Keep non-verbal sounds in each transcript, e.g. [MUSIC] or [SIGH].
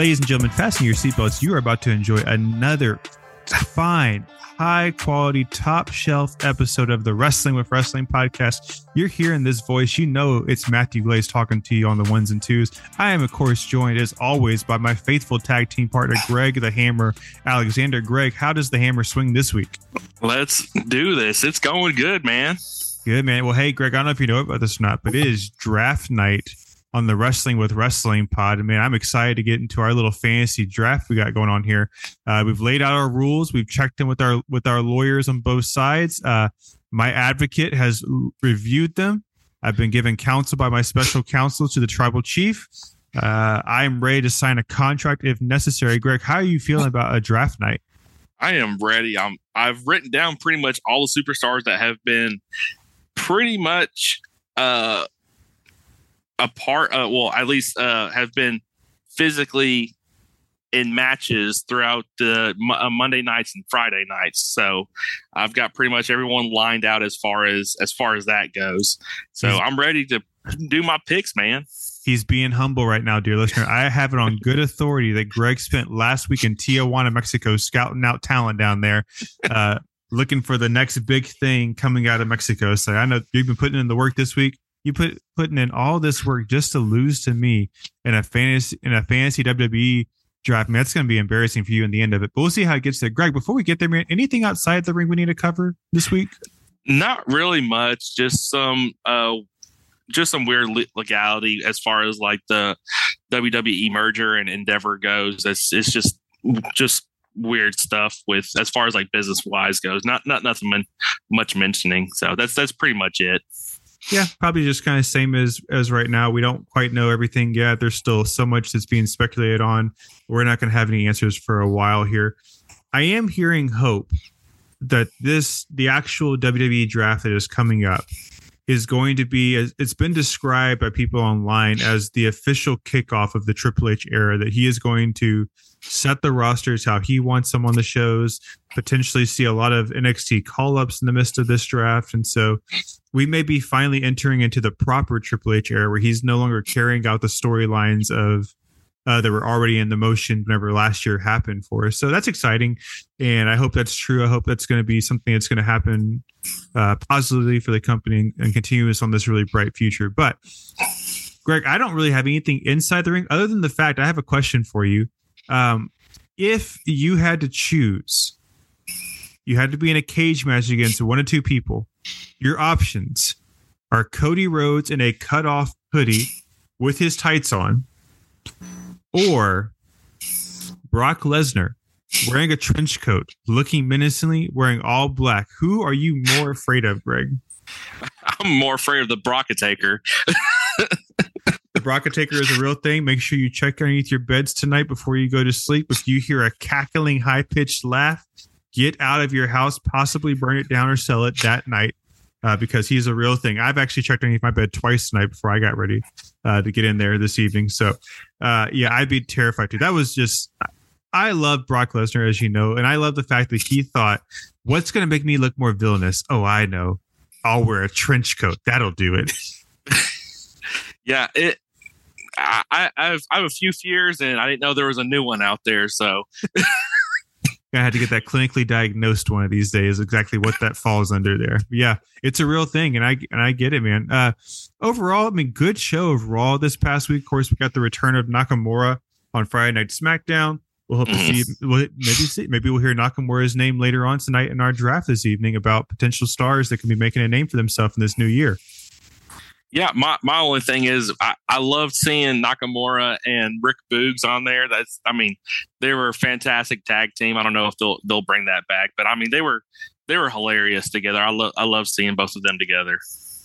Ladies and gentlemen, fasten your seatbelts. You are about to enjoy another fine, high quality, top shelf episode of the Wrestling with Wrestling podcast. You're hearing this voice. You know it's Matthew Glaze talking to you on the ones and twos. I am, of course, joined as always by my faithful tag team partner, Greg the Hammer Alexander. Greg, how does the hammer swing this week? Let's do this. It's going good, man. Good, man. Well, hey, Greg, I don't know if you know about this or not, but it is draft night on the Wrestling with Wrestling pod. And man, I'm excited to get into our little fantasy draft we got going on here. Uh, we've laid out our rules. We've checked in with our with our lawyers on both sides. Uh, my advocate has reviewed them. I've been given counsel by my special counsel to the tribal chief. Uh, I'm ready to sign a contract if necessary. Greg, how are you feeling about a draft night? I am ready. I'm. I've written down pretty much all the superstars that have been pretty much uh, a part. Uh, well, at least uh, have been physically in matches throughout the uh, Monday nights and Friday nights. So I've got pretty much everyone lined out as far as as far as that goes. So I'm ready to do my picks, man. He's being humble right now, dear listener. I have it on good authority that Greg spent last week in Tijuana, Mexico, scouting out talent down there, uh, looking for the next big thing coming out of Mexico. So I know you've been putting in the work this week. You put putting in all this work just to lose to me in a fantasy in a fantasy WWE draft. Man, that's going to be embarrassing for you in the end of it. But we'll see how it gets there. Greg, before we get there, man, anything outside the ring we need to cover this week? Not really much. Just some uh, just some weird legality as far as like the WWE merger and Endeavor goes. It's it's just just weird stuff with as far as like business wise goes. Not not nothing much mentioning. So that's that's pretty much it. Yeah, probably just kind of same as as right now. We don't quite know everything yet. There's still so much that's being speculated on. We're not going to have any answers for a while here. I am hearing hope that this the actual WWE draft that is coming up is going to be it's been described by people online as the official kickoff of the Triple H era that he is going to set the rosters how he wants them on the shows potentially see a lot of NXT call-ups in the midst of this draft and so we may be finally entering into the proper Triple H era where he's no longer carrying out the storylines of uh, that were already in the motion whenever last year happened for us. So that's exciting, and I hope that's true. I hope that's going to be something that's going to happen uh, positively for the company and continue us on this really bright future. But Greg, I don't really have anything inside the ring other than the fact I have a question for you. Um, if you had to choose, you had to be in a cage match against one or two people. Your options are Cody Rhodes in a cut off hoodie with his tights on or Brock Lesnar wearing a trench coat, looking menacingly, wearing all black. Who are you more afraid of, Greg? [LAUGHS] I'm more afraid of the Brockataker. [LAUGHS] the Brockataker is a real thing. Make sure you check underneath your beds tonight before you go to sleep. If you hear a cackling, high pitched laugh, get out of your house, possibly burn it down or sell it that night uh, because he's a real thing. I've actually checked underneath my bed twice tonight before I got ready uh, to get in there this evening. So, uh, yeah, I'd be terrified too. That was just, I love Brock Lesnar, as you know, and I love the fact that he thought, what's going to make me look more villainous? Oh, I know. I'll wear a trench coat. That'll do it. [LAUGHS] yeah, it. I, I have I have a few fears, and I didn't know there was a new one out there. So [LAUGHS] I had to get that clinically diagnosed one of these days. Exactly what that falls under there. But yeah, it's a real thing, and I and I get it, man. Uh, overall, I mean, good show of Raw this past week. Of course, we got the return of Nakamura on Friday Night SmackDown. We'll hope to see. We'll, maybe see. Maybe we'll hear Nakamura's name later on tonight in our draft this evening about potential stars that can be making a name for themselves in this new year yeah, my, my only thing is I, I loved seeing Nakamura and Rick Boogs on there. That's I mean, they were a fantastic tag team. I don't know if they'll they'll bring that back, but I mean they were they were hilarious together. I love I love seeing both of them together.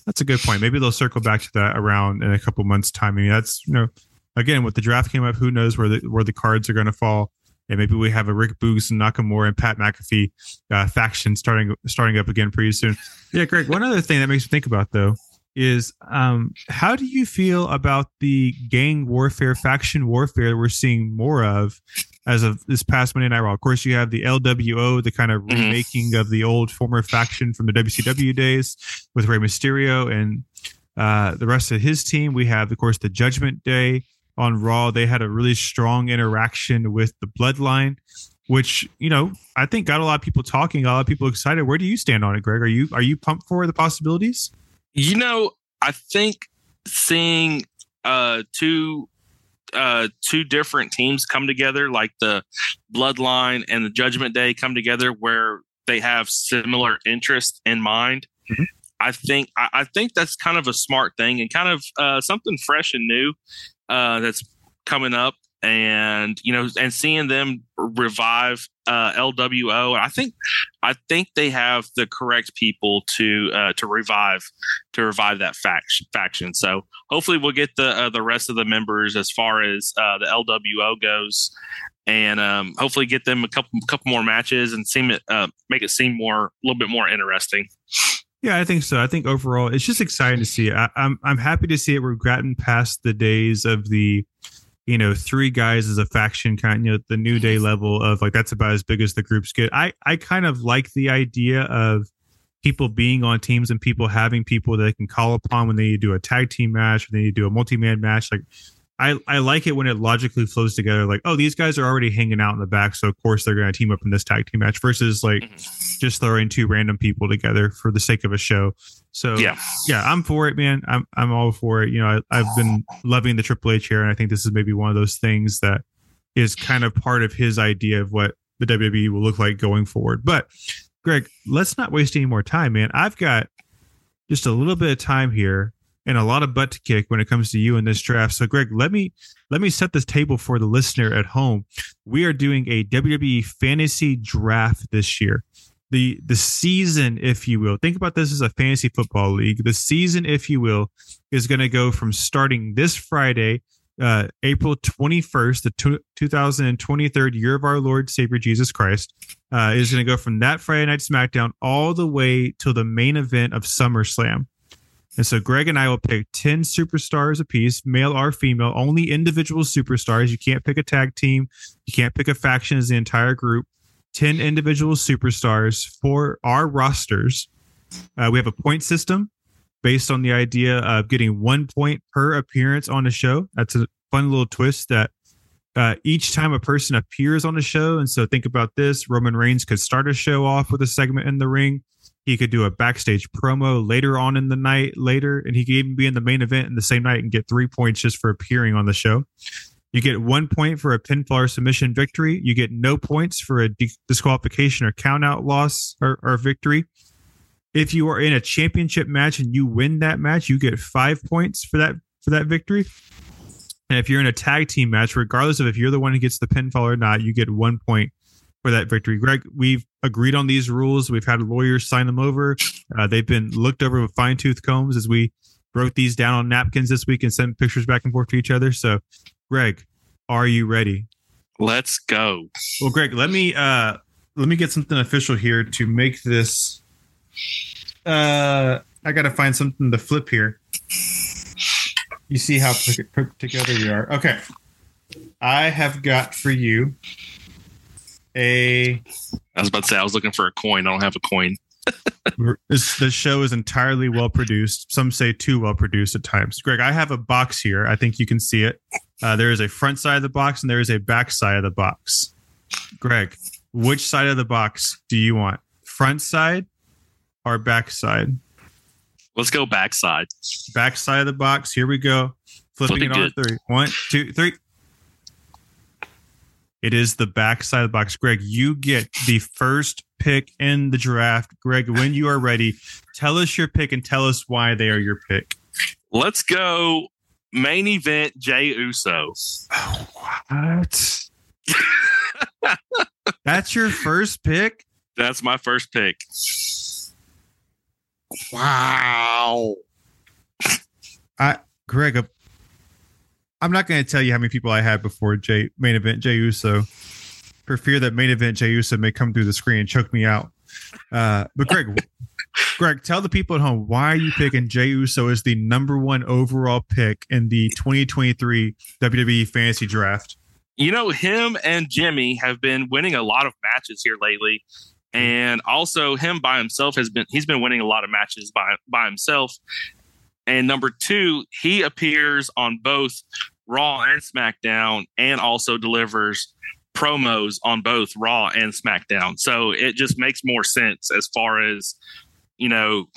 That's a good point. Maybe they'll circle back to that around in a couple months' time. I mean, that's you know, again, with the draft came up, who knows where the where the cards are going to fall. And maybe we have a Rick Boogs and Nakamura and Pat McAfee uh, faction starting starting up again pretty soon. Yeah, Greg. One other thing that makes me think about though is um, how do you feel about the gang warfare, faction warfare we're seeing more of as of this past Monday Night Raw? Of course, you have the LWO, the kind of mm-hmm. remaking of the old former faction from the WCW days with Rey Mysterio and uh, the rest of his team. We have, of course, the Judgment Day on Raw. They had a really strong interaction with the Bloodline, which you know I think got a lot of people talking, a lot of people excited. Where do you stand on it, Greg? Are you are you pumped for the possibilities? You know, I think seeing uh two uh two different teams come together, like the Bloodline and the Judgment Day come together, where they have similar interests in mind. Mm-hmm. I think I, I, think that's kind of a smart thing and kind of uh, something fresh and new uh, that's coming up and you know and seeing them revive uh, LWO I think I think they have the correct people to uh, to revive to revive that faction faction so hopefully we'll get the uh, the rest of the members as far as uh, the LWO goes and um, hopefully get them a couple couple more matches and seem it uh, make it seem more a little bit more interesting. Yeah, I think so. I think overall, it's just exciting to see. I, I'm I'm happy to see it. We've gotten past the days of the, you know, three guys as a faction kind. You know, the new day level of like that's about as big as the groups get. I I kind of like the idea of people being on teams and people having people that they can call upon when they do a tag team match or they do a multi man match. Like I, I like it when it logically flows together. Like, oh, these guys are already hanging out in the back, so of course they're going to team up in this tag team match. Versus like mm-hmm. just throwing two random people together for the sake of a show. So yeah, yeah, I'm for it, man. I'm I'm all for it. You know, I, I've been loving the Triple H here, and I think this is maybe one of those things that is kind of part of his idea of what the WWE will look like going forward. But Greg, let's not waste any more time, man. I've got just a little bit of time here and a lot of butt to kick when it comes to you in this draft. So, Greg, let me let me set this table for the listener at home. We are doing a WWE fantasy draft this year. The the season, if you will, think about this as a fantasy football league. The season, if you will, is going to go from starting this Friday, uh, April 21st, the 2023 year of our Lord Savior Jesus Christ, uh, is going to go from that Friday Night SmackDown all the way till the main event of SummerSlam. And so Greg and I will pick 10 superstars apiece, male or female, only individual superstars. You can't pick a tag team. You can't pick a faction as the entire group. 10 individual superstars for our rosters. Uh, we have a point system based on the idea of getting one point per appearance on a show. That's a fun little twist that uh, each time a person appears on a show. And so think about this Roman Reigns could start a show off with a segment in the ring he could do a backstage promo later on in the night, later, and he could even be in the main event in the same night and get three points just for appearing on the show. You get one point for a pinfall or submission victory. You get no points for a disqualification or countout loss or, or victory. If you are in a championship match and you win that match, you get five points for that for that victory. And if you're in a tag team match, regardless of if you're the one who gets the pinfall or not, you get one point for that victory. Greg, we've agreed on these rules. We've had lawyers sign them over. Uh, they've been looked over with fine tooth combs as we wrote these down on napkins this week and sent pictures back and forth to each other. So, Greg, are you ready? Let's go. Well, Greg, let me uh let me get something official here to make this. Uh, I got to find something to flip here. You see how put together we are. Okay, I have got for you a. I was about to say I was looking for a coin. I don't have a coin. [LAUGHS] this, the show is entirely well produced. Some say too well produced at times. Greg, I have a box here. I think you can see it. Uh, there is a front side of the box and there is a back side of the box. Greg, which side of the box do you want? Front side or back side? Let's go back side. Back side of the box. Here we go. Flipping, Flipping it on three. One, two, three. It is the backside of the box. Greg, you get the first pick in the draft. Greg, when you are ready, tell us your pick and tell us why they are your pick. Let's go main event Jey Uso. Oh, what? That's your first pick? That's my first pick. Wow. I Greg, I'm not going to tell you how many people I had before Jey main event Jey Uso, for fear that main event Jey Uso may come through the screen and choke me out. Uh, but Greg, [LAUGHS] Greg, tell the people at home why are you picking Jey Uso as the number one overall pick in the 2023 WWE Fantasy Draft? You know, him and Jimmy have been winning a lot of matches here lately, and also him by himself has been he's been winning a lot of matches by by himself. And number two, he appears on both Raw and SmackDown, and also delivers promos on both Raw and SmackDown. So it just makes more sense as far as you know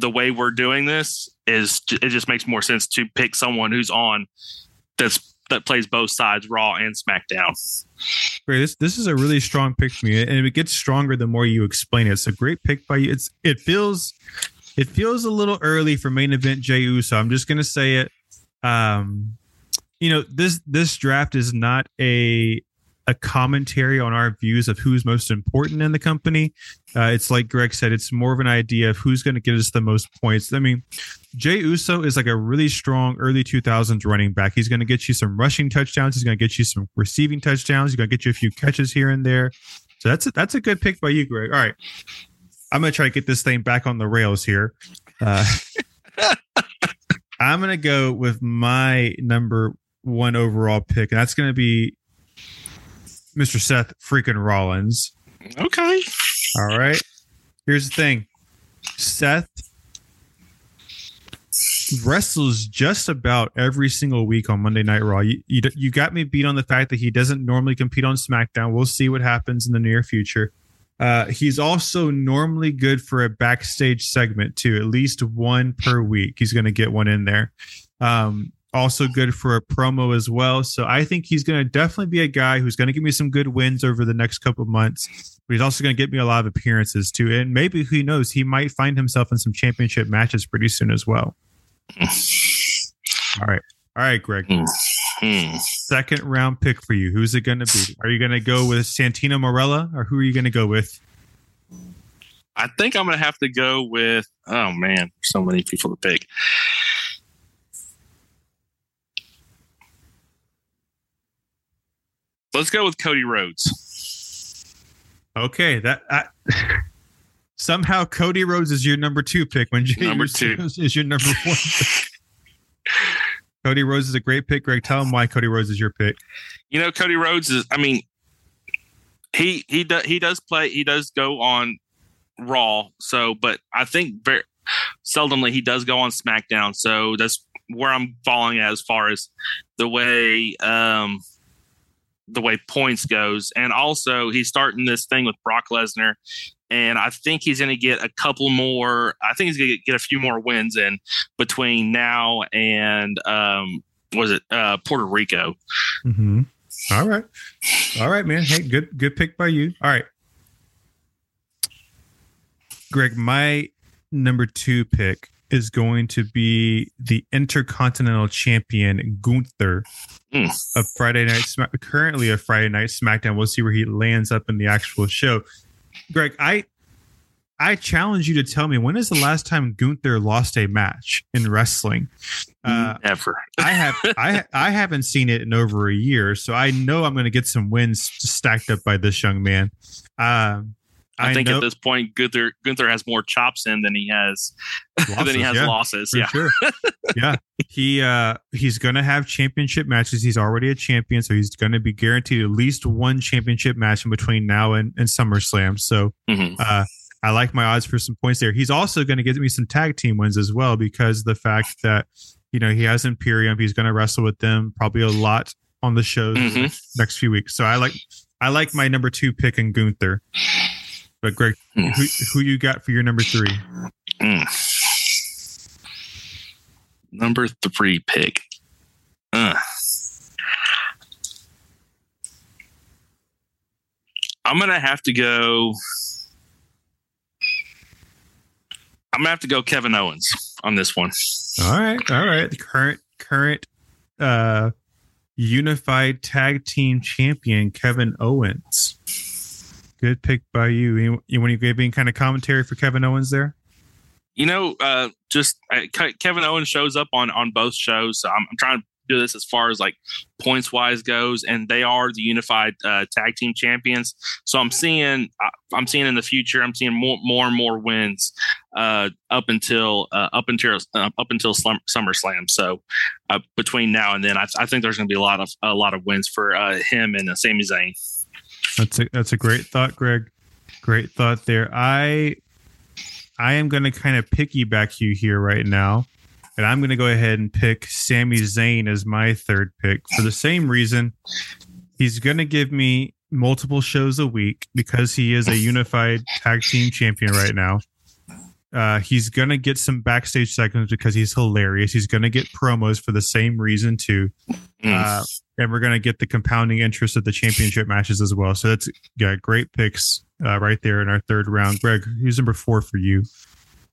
the way we're doing this is it just makes more sense to pick someone who's on that's that plays both sides, Raw and SmackDown. Great. This this is a really strong pick for me, and it gets stronger the more you explain it. It's a great pick by you. It's it feels it feels a little early for main event Jey Uso. I'm just gonna say it. Um, you know this this draft is not a a commentary on our views of who's most important in the company. Uh, it's like Greg said, it's more of an idea of who's going to get us the most points. I mean, Jey Uso is like a really strong early 2000s running back. He's going to get you some rushing touchdowns. He's going to get you some receiving touchdowns. He's going to get you a few catches here and there. So that's a, that's a good pick by you, Greg. All right. I'm going to try to get this thing back on the rails here. Uh, [LAUGHS] I'm going to go with my number one overall pick, and that's going to be Mr. Seth freaking Rollins. Okay. All right. Here's the thing Seth wrestles just about every single week on Monday Night Raw. You, you, you got me beat on the fact that he doesn't normally compete on SmackDown. We'll see what happens in the near future. Uh, he's also normally good for a backstage segment too, at least one per week. He's going to get one in there. Um, also good for a promo as well. So I think he's going to definitely be a guy who's going to give me some good wins over the next couple of months. But he's also going to get me a lot of appearances too. And maybe who knows, he might find himself in some championship matches pretty soon as well. All right. All right, Greg. Mm-hmm. Second round pick for you. Who's it going to be? Are you going to go with Santino Marella or who are you going to go with? I think I'm going to have to go with, oh man, so many people to pick. Let's go with Cody Rhodes. Okay, that I, somehow Cody Rhodes is your number two pick when Jey Number two. is your number one. [LAUGHS] Cody Rhodes is a great pick. Greg, tell him why Cody Rhodes is your pick. You know, Cody Rhodes is. I mean, he he does he does play. He does go on Raw. So, but I think very seldomly he does go on SmackDown. So that's where I'm falling at as far as the way um the way points goes. And also he's starting this thing with Brock Lesnar. And I think he's going to get a couple more. I think he's going to get a few more wins in between now and um, was it uh, Puerto Rico? Mm-hmm. All right, all right, man. Hey, good good pick by you. All right, Greg. My number two pick is going to be the Intercontinental Champion Gunther Mm. of Friday Night Smack. Currently, a Friday Night SmackDown. We'll see where he lands up in the actual show. Greg, I I challenge you to tell me when is the last time Gunther lost a match in wrestling? Uh, Ever. I have I I haven't seen it in over a year, so I know I'm going to get some wins stacked up by this young man. Um, I, think know at this point Gunther Gunther has more chops in than he has [LAUGHS] than he losses, has yeah, losses. Yeah. sure. yeah, he uh he's going to have championship matches. He's already a champion, so he's going to be guaranteed at least one championship match in between now and, and SummerSlam. So Mhm. uh, I like my odds for some points there. He's also going to give me some tag team wins as well because the fact that you know he has Imperium, he's going to wrestle with them probably a lot on the shows Mhm. next few weeks. So I like I like my number two pick in Gunther. But Greg, Mm. who who you got for your number three? Mm. Number three pick. Uh. I'm gonna have to go. I'm gonna have to go Kevin Owens on this one. All right, all right. The current current uh unified tag team champion Kevin Owens. Good pick by you. You, you want to give any kind of commentary for Kevin Owens there? you know, uh, just uh, Kevin Owens shows up on on both shows. So I'm, I'm trying to do this as far as like points wise goes, and they are the unified uh, tag team champions. So I'm seeing, uh, I'm seeing in the future, I'm seeing more more and more wins uh, up until uh, up until uh, up until Slum- SummerSlam. So uh, between now and then, I, I think there's going to be a lot of a lot of wins for uh, him and uh, Sami Zayn. That's a that's a great thought, Greg. Great thought there. I I am going to kind of piggyback you here right now. and I'm going to go ahead and pick Sami Zayn as my third pick for the same reason. He's going to give me multiple shows a week because he is a unified tag team champion right now. Uh, he's going to get some backstage segments because he's hilarious. He's going to get promos for the same reason, too. Uh, and we're going to get the compounding interest of the championship matches as well. So that's yeah, great picks uh, right there in our third round. Greg, who's number four for you?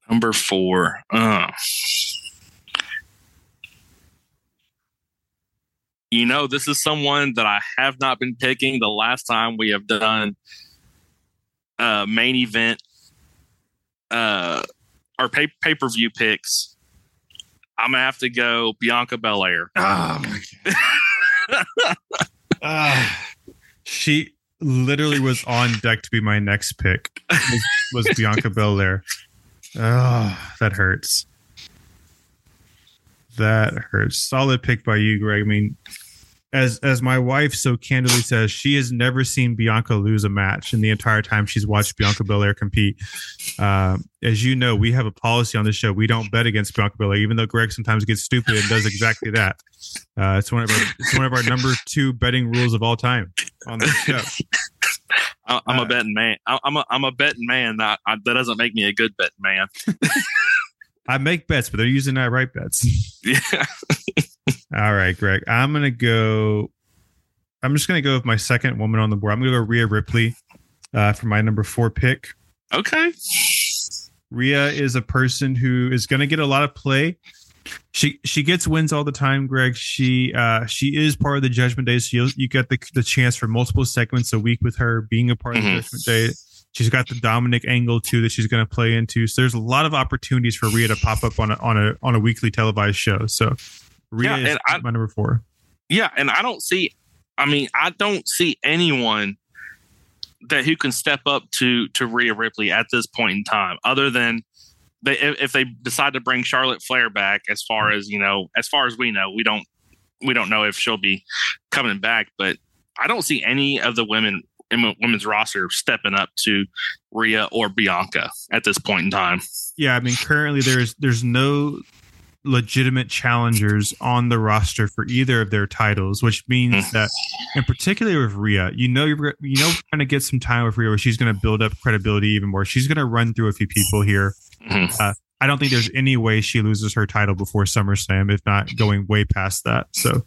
Number four. Uh. You know, this is someone that I have not been picking the last time we have done a main event uh, our pay pay per view picks. I'm gonna have to go Bianca Belair. Oh my god. uh, [LAUGHS] she literally was on deck to be my next pick. Was, was Bianca Belair. Oh, that hurts. That hurts. Solid pick by you, Greg. I mean, as as my wife so candidly says, she has never seen Bianca lose a match in the entire time she's watched Bianca Belair compete. Uh, as you know, we have a policy on the show: we don't bet against Bianca Belair, even though Greg sometimes gets stupid and does exactly that. Uh, it's one of our it's one of our number two betting rules of all time on the show. [LAUGHS] I'm a uh, betting man. I'm a I'm a betting man. That that doesn't make me a good betting man. [LAUGHS] I make bets, but they're using that right bets. [LAUGHS] Yeah. All right, Greg. I'm gonna go. I'm just gonna go with my second woman on the board. I'm gonna go Rhea Ripley uh, for my number four pick. Okay. Rhea is a person who is gonna get a lot of play. She she gets wins all the time, Greg. She uh she is part of the Judgment Day, so you you get the the chance for multiple segments a week with her being a part mm-hmm. of the mm-hmm. Judgment Day. She's got the Dominic angle too that she's going to play into. So there's a lot of opportunities for Rhea to pop up on a on a on a weekly televised show. So Rhea yeah, is I, my number four. Yeah, and I don't see. I mean, I don't see anyone that who can step up to to Rhea Ripley at this point in time, other than they if they decide to bring Charlotte Flair back. As far as you know, as far as we know, we don't we don't know if she'll be coming back, but I don't see any of the women in women's roster stepping up to Rhea or Bianca at this point in time. Yeah, I mean, currently there's there's no legitimate challengers on the roster for either of their titles, which means mm. that, in particular with Rhea, you know you're you know going to get some time with Rhea where she's going to build up credibility even more. She's going to run through a few people here. Mm-hmm. Uh, I don't think there's any way she loses her title before SummerSlam, if not going way past that. So,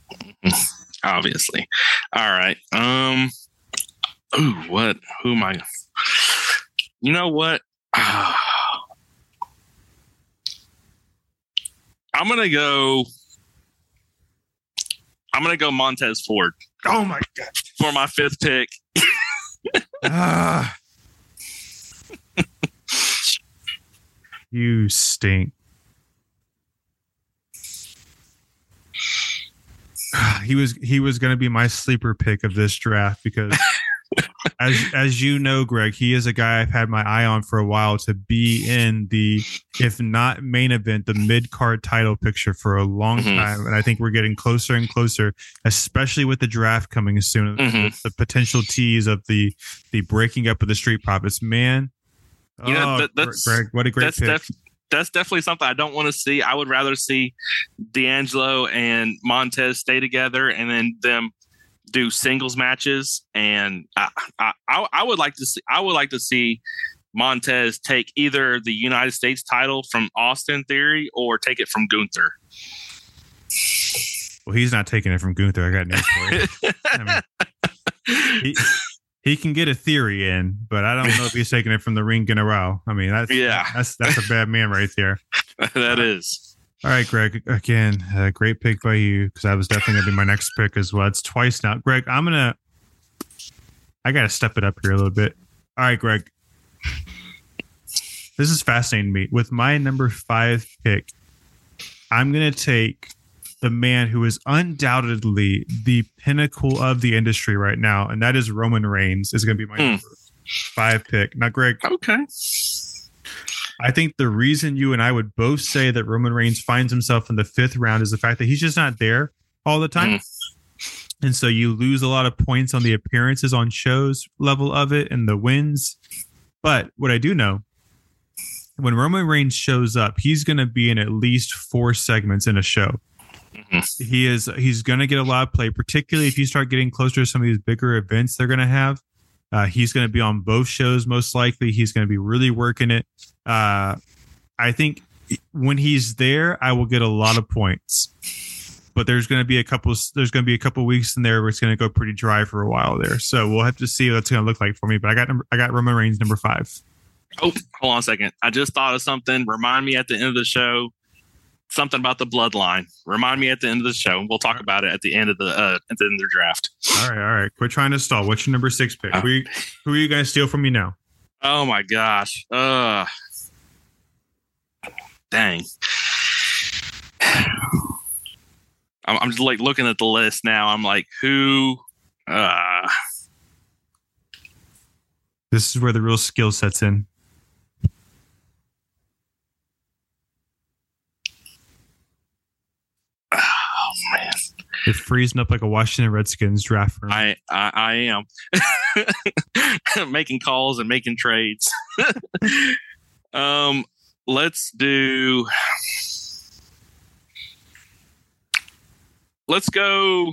obviously, all right. Um, ooh, what? Who am I? You know what? [SIGHS] I'm gonna go. I'm gonna go Montez Ford. Oh my god! For my fifth pick. ah. [LAUGHS] you stink. [SIGHS] he was he was going to be my sleeper pick of this draft because as as you know, Greg, he is a guy I've had my eye on for a while to be in the, if not main event, the mid card title picture for a long mm-hmm. time, and I think we're getting closer and closer, especially with the draft coming soon. Mm-hmm. The potential tease of the the breaking up of the Street Profits, man. You know, oh, that, that's Greg, what a great that's pick. Def- that's definitely something I don't want to see. I would rather see D'Angelo and Montez stay together and then them do singles matches, and I, I, I would like to see I would like to see Montez take either the United States title from Austin Theory or take it from Gunther. Well, he's not taking it from Gunther. I got news for you. I mean, [LAUGHS] he, he can get a theory in, but I don't know if he's taking it from the ring general. I mean, that's yeah, that's that's a bad man right there. [LAUGHS] that is. All right, Greg. Again, a great pick by you because that was definitely gonna be my next pick as well. It's twice now, Greg. I'm gonna. I gotta step it up here a little bit. All right, Greg. This is fascinating to me. With my number five pick, I'm gonna take the man who is undoubtedly the pinnacle of the industry right now, and that is Roman Reigns. Is gonna be my mm. number five pick. Now, Greg. Okay. I think the reason you and I would both say that Roman Reigns finds himself in the fifth round is the fact that he's just not there all the time. Mm. And so you lose a lot of points on the appearances on shows level of it and the wins. But what I do know when Roman Reigns shows up, he's going to be in at least four segments in a show. Mhm. He is he's going to get a lot of play, particularly if you start getting closer to some of these bigger events they're going to have. Uh, he's going to be on both shows most likely. He's going to be really working it. Uh, I think when he's there, I will get a lot of points. But there's going to be a couple. There's going to be a couple weeks in there where it's going to go pretty dry for a while there. So we'll have to see what that's going to look like for me. But I got number, I got Roman Reigns number five. Oh, hold on a second. I just thought of something. Remind me at the end of the show something about the bloodline. Remind me at the end of the show. And we'll talk about it at the end of the uh, at the end of the draft. All right, all right. Quit trying to stall. What's your number six pick? Who, you, who are you going to steal from me now? Oh my gosh. Uh dang. [SIGHS] I'm, I'm just like looking at the list now. I'm like, who uh This is where the real skill sets in. oh man. It's freezing up like a Washington Redskins draft room. I I, I am [LAUGHS] making calls and making trades. [LAUGHS] um, let's do. Let's go.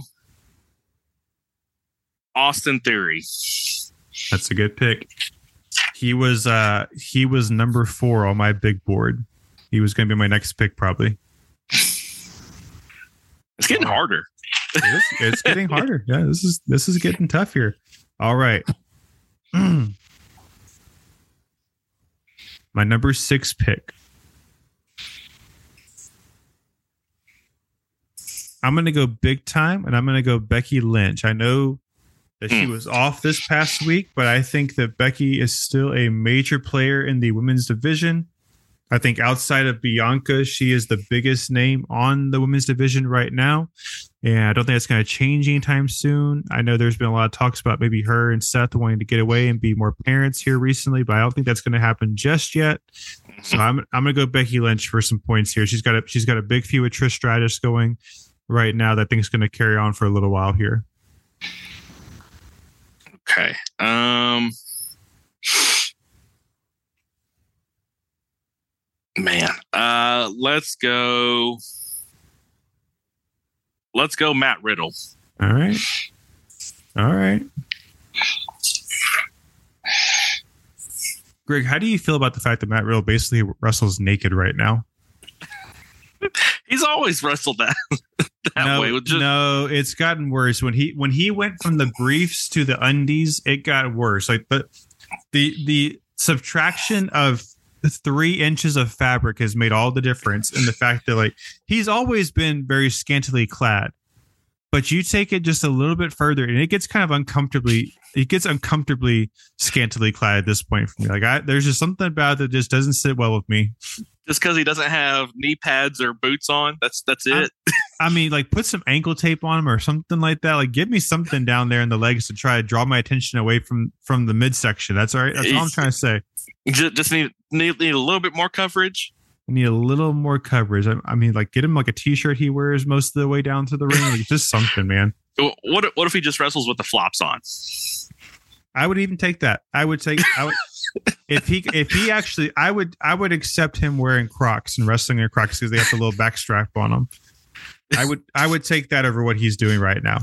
Austin Theory. That's a good pick. He was uh he was number four on my big board. He was going to be my next pick probably. It's getting harder. It is, it's getting harder. Yeah, this is this is getting tough here. All right. [CLEARS THROAT] my number six pick. I'm going to go big time, and I'm going to go Becky Lynch. I know that she Hmm. was off this past week, but I think that Becky is still a major player in the women's division. I think outside of Bianca, she is the biggest name on the women's division right now. And I don't think it's going to change anytime soon. I know there's been a lot of talks about maybe her and Seth wanting to get away and be more parents here recently, but I don't think that's going to happen just yet. So I'm I'm going to go Becky Lynch for some points here. She's got a she's got a big feud with Trish Stratus going right now that thing's going to carry on for a little while here. Okay. Um. Man, uh, let's go. Let's go, Matt Riddle. All right. All right. Greg, how do you feel about the fact that Matt Riddle basically wrestles naked right now? [LAUGHS] He's always wrestled that [LAUGHS] that no, way. just- no, it's gotten worse. When he when he went from the briefs to the undies, it got worse. Like the the the subtraction of three inches of fabric has made all the difference in the fact that like he's always been very scantily clad. But you take it just a little bit further and it gets kind of uncomfortably it gets uncomfortably scantily clad at this point for me. Like I there's just something about it that just doesn't sit well with me. just because he doesn't have knee pads or boots on. That's that's it. [LAUGHS] I mean, like put some ankle tape on him or something like that. Like give me something down there in the legs to try to draw my attention away from from the midsection. That's all right. That's all I'm trying to say. Just, just need, need need a little bit more coverage. I need a little more coverage. I, I mean, like get him like a t-shirt he wears most of the way down to the ring. Like just something, man. [LAUGHS] What if- what if he just wrestles with the flops on? I would even take that. I would take. I would. [LAUGHS] If he if he actually, I would I would accept him wearing Crocs and wrestling in Crocs because they have the little back strap on them. I would I would take that over what he's doing right now.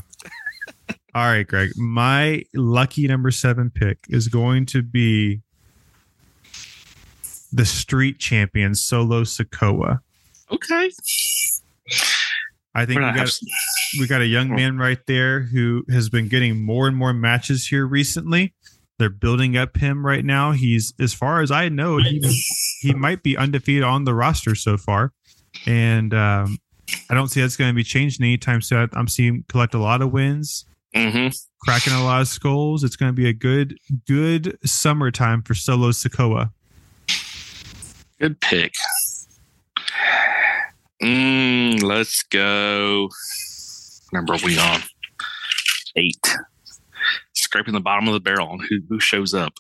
All right, Greg. My lucky number seven pick is going to be the street champion Solo Sikoa. Okay, I think we got have- we got a young man right there who has been getting more and more matches here recently. They're building up him right now. He's as far as I know, he he might be undefeated on the roster so far, and um, I don't see that's going to be changing anytime soon. I'm seeing him collect a lot of wins, hmm cracking a lot of skulls. It's going to be a good good summertime for Solo Sikoa. Good pick. Mm, let's go. Number we on? Eight. Scraping the bottom of the barrel on who, who shows up.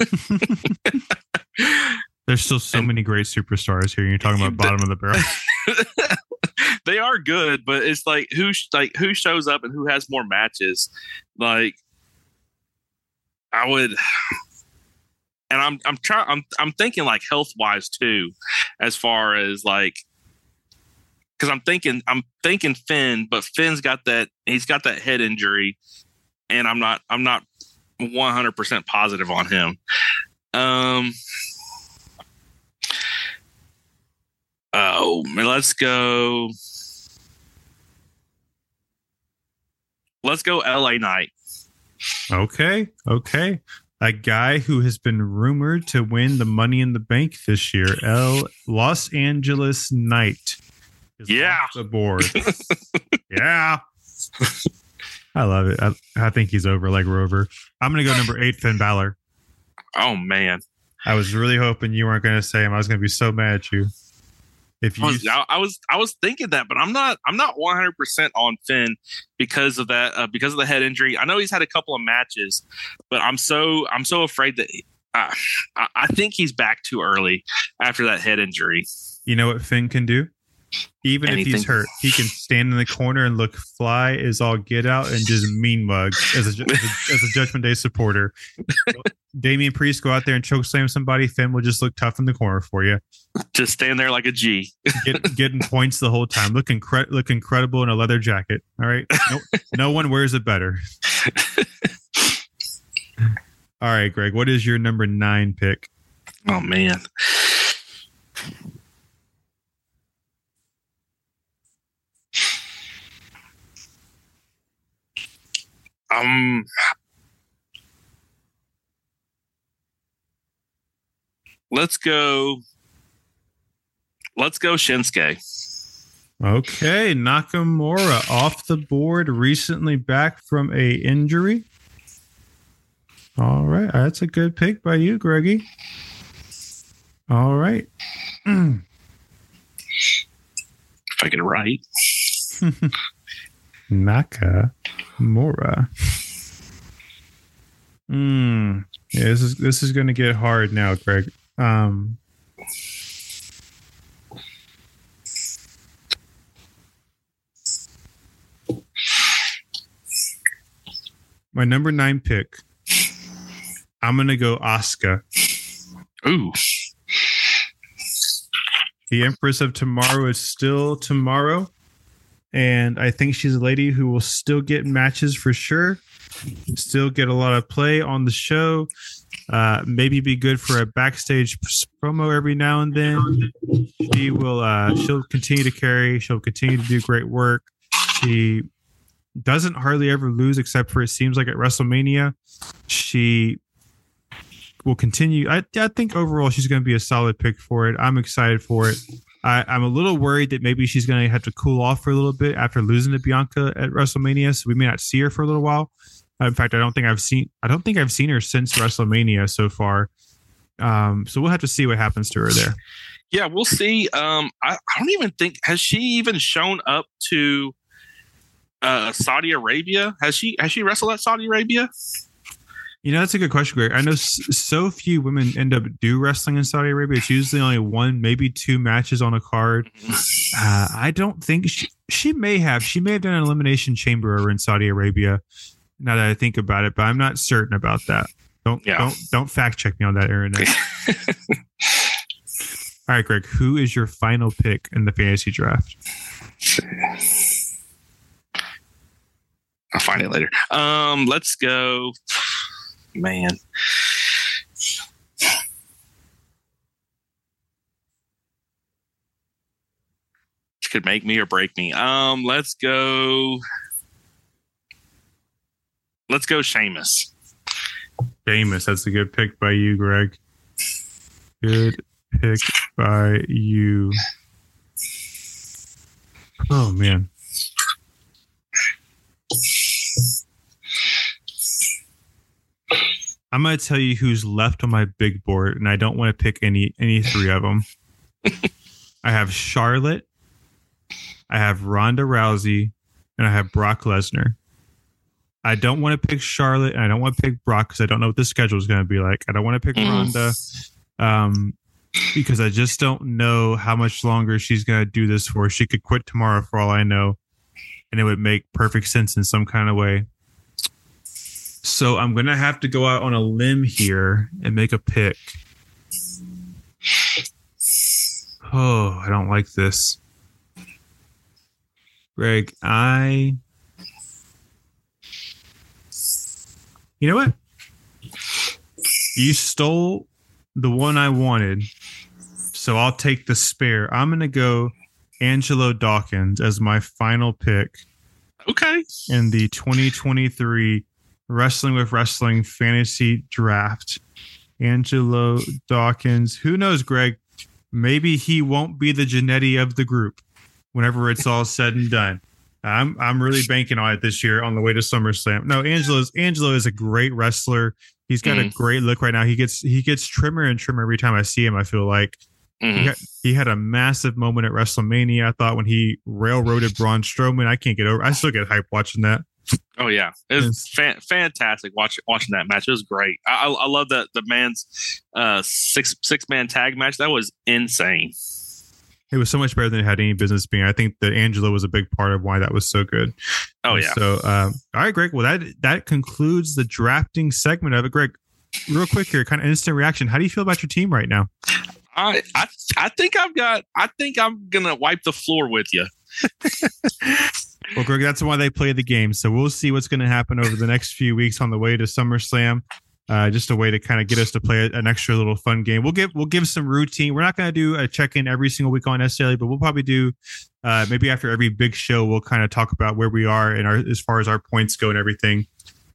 [LAUGHS] There's still so And- many great superstars here. You're talking about [LAUGHS] bottom of the barrel. [LAUGHS] they are good, but it's like who like who shows up and who has more matches. Like I would and I'm I'm trying I'm I'm thinking like health wise too, as far as like because I'm thinking I'm thinking Finn, but Finn's got that he's got that head injury, and I'm not I'm not 100 percent positive on him. Um. Oh, let's go. Let's go LA Knight. Okay. Okay. A guy who has been rumored to win the money in the bank this year, L Los Angeles Knight. is Yeah. off the board. [LAUGHS] yeah. I love it. I, I think he's over like Rover. I'm gonna go number eight, Finn Balor. Oh man, I was really hoping you weren't gonna say him. I was gonna be so mad at you. If I you was, I, I was I was thinking that, but I'm not I'm not 100 percent on Finn because of that uh, because of the head injury. I know he's had a couple of matches, but I'm so I'm so afraid that uh, I, I think he's back too early after that head injury. you know what Finn can do? Even if he's hurt, he can stand in the corner and look fly as all get out and just mean mug as a, as a, as a Judgment Day supporter. [LAUGHS] Damian Priest go out there and choke slam somebody. Finn will just look tough in the corner for you, Just stand there like a G. [LAUGHS] get, getting points the whole time. Look, incre- look incredible in a leather jacket. All right, no, no one wears it better. [LAUGHS] All right, Greg, what is your number nine pick? Oh man. Um Let's go Let's go Shinsuke. Okay, Nakamura off the board, recently back from a injury. All right, that's a good pick by you, Greggy. All right. [CLEARS THROAT] If I get it right. [LAUGHS] Nakamura. Hmm. Yeah, this is this is going to get hard now, Greg. Um. My number nine pick. I'm gonna go Asuka. Ooh. The Empress of Tomorrow is still tomorrow. And I think she's a lady who will still get matches for sure, still get a lot of play on the show. Uh, maybe be good for a backstage promo every now and then. She will. Uh, she'll continue to carry. She'll continue to do great work. She doesn't hardly ever lose, except for it seems like at WrestleMania. She will continue. I, I think overall she's going to be a solid pick for it. I'm excited for it. I, I'm a little worried that maybe she's going to have to cool off for a little bit after losing to Bianca at WrestleMania, so we may not see her for a little while. Uh, in fact, I don't think I've seen I don't think I've seen her since WrestleMania so far. Um, so we'll have to see what happens to her there. Yeah, we'll see. Um, I, I don't even think has she even shown up to uh, Saudi Arabia. Has she has she wrestled at Saudi Arabia? You know, that's a good question, Greg. I know so few women end up do wrestling in Saudi Arabia. It's usually only one, maybe two matches on a card. Uh, I don't think she, she may have. She may have done an elimination chamber over in Saudi Arabia. Now that I think about it, but I'm not certain about that. Don't Yeah. don't don't fact check me on that, Aaron. [LAUGHS] All right, Greg. Who is your final pick in the fantasy draft? I'll find it later. Um, let's go. Man. Could make me or break me. Um, let's go. Let's go, Sheamus. Famous. That's a good pick by you, Greg. Good pick by you. Oh man. I'm gonna tell you who's left on my big board, and I don't want to pick any any three of them. [LAUGHS] I have Charlotte, I have Ronda Rousey, and I have Brock Lesnar. I don't want to pick Charlotte, and I don't want to pick Brock because I don't know what the schedule is going to be like. I don't want to pick. Ronda, um, because I just don't know how much longer she's going to do this for. She could quit tomorrow, for all I know, and it would make perfect sense in some kind of way. So I'm gonna have to go out on a limb here and make a pick. Oh, I don't like this. Greg, I You know what? You stole the one I wanted. So I'll take the spare. I'm going to go Angelo Dawkins as my final pick Okay. in the 2023 Wrestling with Wrestling Fantasy Draft. Angelo Dawkins. Who knows, Greg? Maybe he won't be the Genetti of the group whenever it's all said and done. I'm I'm really banking on it this year on the way to SummerSlam. No, Angelo's Angelo is a great wrestler. He's got a Mhm. great look right now. He gets he gets trimmer and trimmer every time I see him. I feel like he, Mhm. had, he had a massive moment at WrestleMania. I thought when he railroaded Braun Strowman, I can't get over. I still get hype watching that. Oh yeah, it was fan- fantastic watching watching that match. It was great. I, I, I love that the man's uh, six six man tag match. That was insane. It was so much better than it had any business being. I think that Angelo was a big part of why that was so good. Oh yeah. So, um, all right, Greg. Well, that that concludes the drafting segment of it. Greg, real quick here, kind of instant reaction. How do you feel about your team right now? I, I I think I've got. I think I'm gonna wipe the floor with you. [LAUGHS] Well, Greg, that's why they play the game. So we'll see what's going to happen over the next few weeks on the way to SummerSlam. Uh, just a way to kind of get us to play an extra little fun game. We'll give we'll give some routine. We're not going to do a check in every single week on necessarily, but we'll probably do uh, maybe after every big show. We'll kind of talk about where we are and our as far as our points go and everything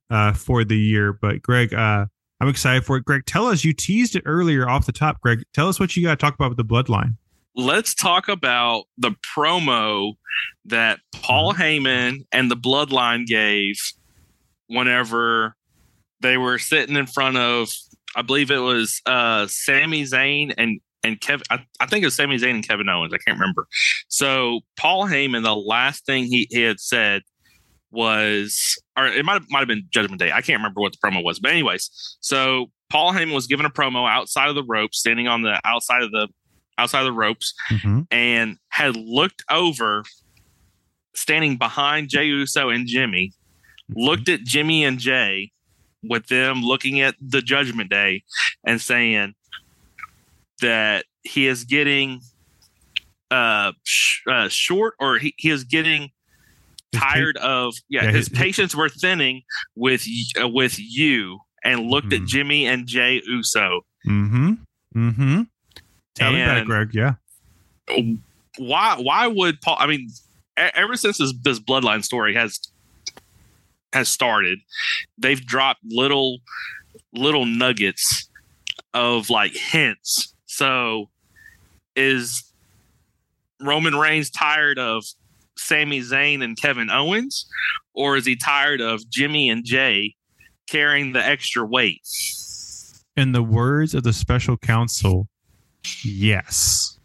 uh, for the year. But Greg, uh, I'm excited for it. Greg, tell us. You teased it earlier off the top. Greg, tell us what you got to talk about with the Bloodline. Let's talk about the promo that Paul Heyman and the Bloodline gave whenever they were sitting in front of. I believe it was uh, Sami Zayn and and Kevin. I, I think it was Sami Zayn and Kevin Owens. I can't remember. So Paul Heyman, the last thing he, he had said was, or it might might have been Judgment Day. I can't remember what the promo was, but anyways, so Paul Heyman was given a promo outside of the ropes, standing on the outside of the outside of the ropes, and had looked over, standing behind Jey Uso and Jimmy, looked at Jimmy and Jey, with them looking at the Judgment Day and saying that he is getting uh, sh- uh short or he, he is getting tired of yeah, Yeah, his his- patience were thinning with uh, with you and looked at Mhm. Jimmy and Jey Uso Mm-hmm. Mm-hmm. Tell me about it, Greg. Yeah. why why would Paul I mean ever since this this bloodline story has has started they've dropped little little nuggets of like hints so is Roman Reigns tired of Sami Zayn and Kevin Owens or is he tired of Jimmy and Jey carrying the extra weight In the words of the special counsel, yes.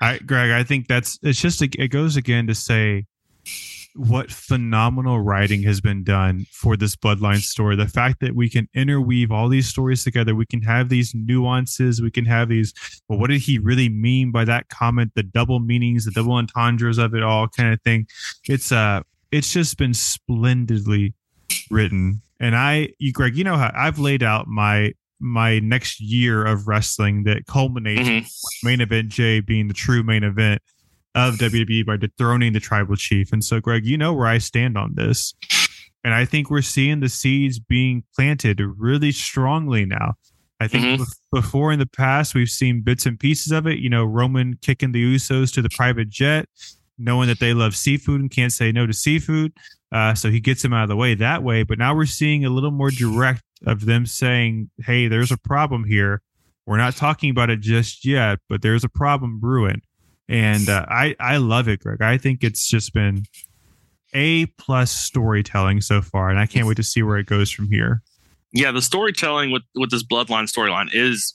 I, Greg, I think that's it's just it goes again to say what phenomenal writing has been done for this bloodline story. The fact that we can interweave all these stories together, we can have these nuances, we can have these. Well, what did he really mean by that comment? The double meanings, the double entendres of it all, kind of thing. It's uh, it's just been splendidly written. And I, you, Greg, you know how I've laid out my my next year of wrestling that culminates Mhm. main event Jey being the true main event of WWE by dethroning the tribal chief. And so, Greg, you know where I stand on this. And I think we're seeing the seeds being planted really strongly now. I think Mhm. before in the past, we've seen bits and pieces of it. You know, Roman kicking the Usos to the private jet, knowing that they love seafood and can't say no to seafood. Uh, so he gets them out of the way that way. But now we're seeing a little more direct of them saying, hey, there's a problem here. We're not talking about it just yet, but there's a problem brewing. And uh, I, I love it, Greg. I think it's just been a plus storytelling so far, and I can't wait to see where it goes from here. yeah, the storytelling with with this bloodline storyline is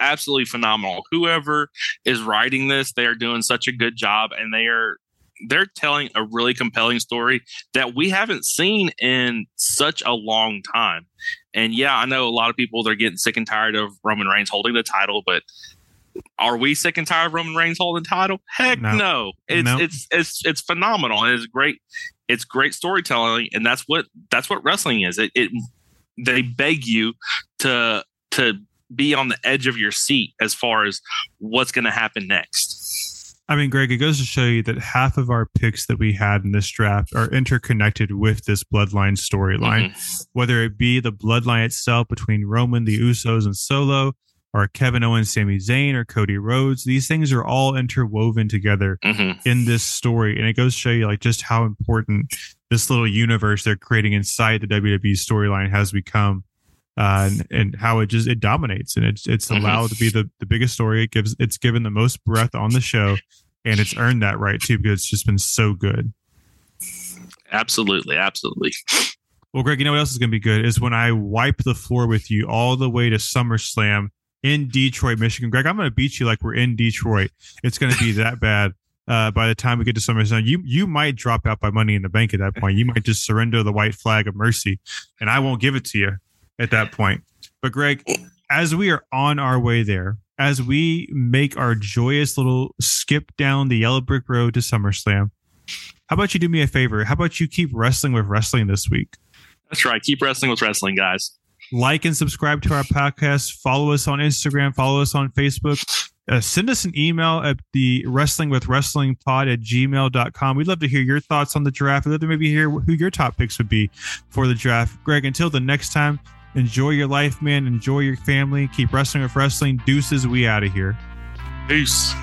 absolutely phenomenal. Whoever is writing this, they are doing such a good job, and they are they're telling a really compelling story that we haven't seen in such a long time. And yeah, I know a lot of people they're getting sick and tired of Roman Reigns holding the title, but are we sick and tired of Roman Reigns holding the title? Heck No. no. It's No. it's it's it's phenomenal and it's great. It's great storytelling, and that's what that's what wrestling is. It, it they beg you to to be on the edge of your seat as far as what's going to happen next. I mean, Greg, it goes to show you that half of our picks that we had in this draft are interconnected with this bloodline storyline, Mhm. whether it be the bloodline itself between Roman, the Usos, and Solo, or Kevin Owens, Sami Zayn, or Cody Rhodes. These things are all interwoven together Mhm. in this story, and it goes to show you like just how important this little universe they're creating inside the WWE storyline has become. Uh, and, and how it just it dominates and it's it's Mhm. allowed to be the, the biggest story it gives it's given the most breath on the show and it's earned that right too because it's just been so good. Absolutely, absolutely. Well, Greg, you know what else is going to be good is when I wipe the floor with you all the way to SummerSlam in Detroit, Michigan. Greg, I'm going to beat you like we're in Detroit. It's going to be that [LAUGHS] bad. Uh, by the time we get to SummerSlam, you you might drop out by Money in the Bank at that point. You might just surrender the white flag of mercy, and I won't give it to you at that point. But Greg, as we are on our way there, as we make our joyous little skip down the yellow brick road to SummerSlam, how about you do me a favor? How about you keep wrestling with wrestling this week? That's right. Keep wrestling with wrestling, guys. like and subscribe to our podcast follow us on instagram follow us on facebook uh, send us an email at the wrestling with wrestling pod at gmail.com we'd love to hear your thoughts on the draft we'd love to maybe hear who your top picks would be for the draft greg until the next time enjoy your life man. Enjoy your family. Keep wrestling with wrestling. Deuces we out of here. Peace.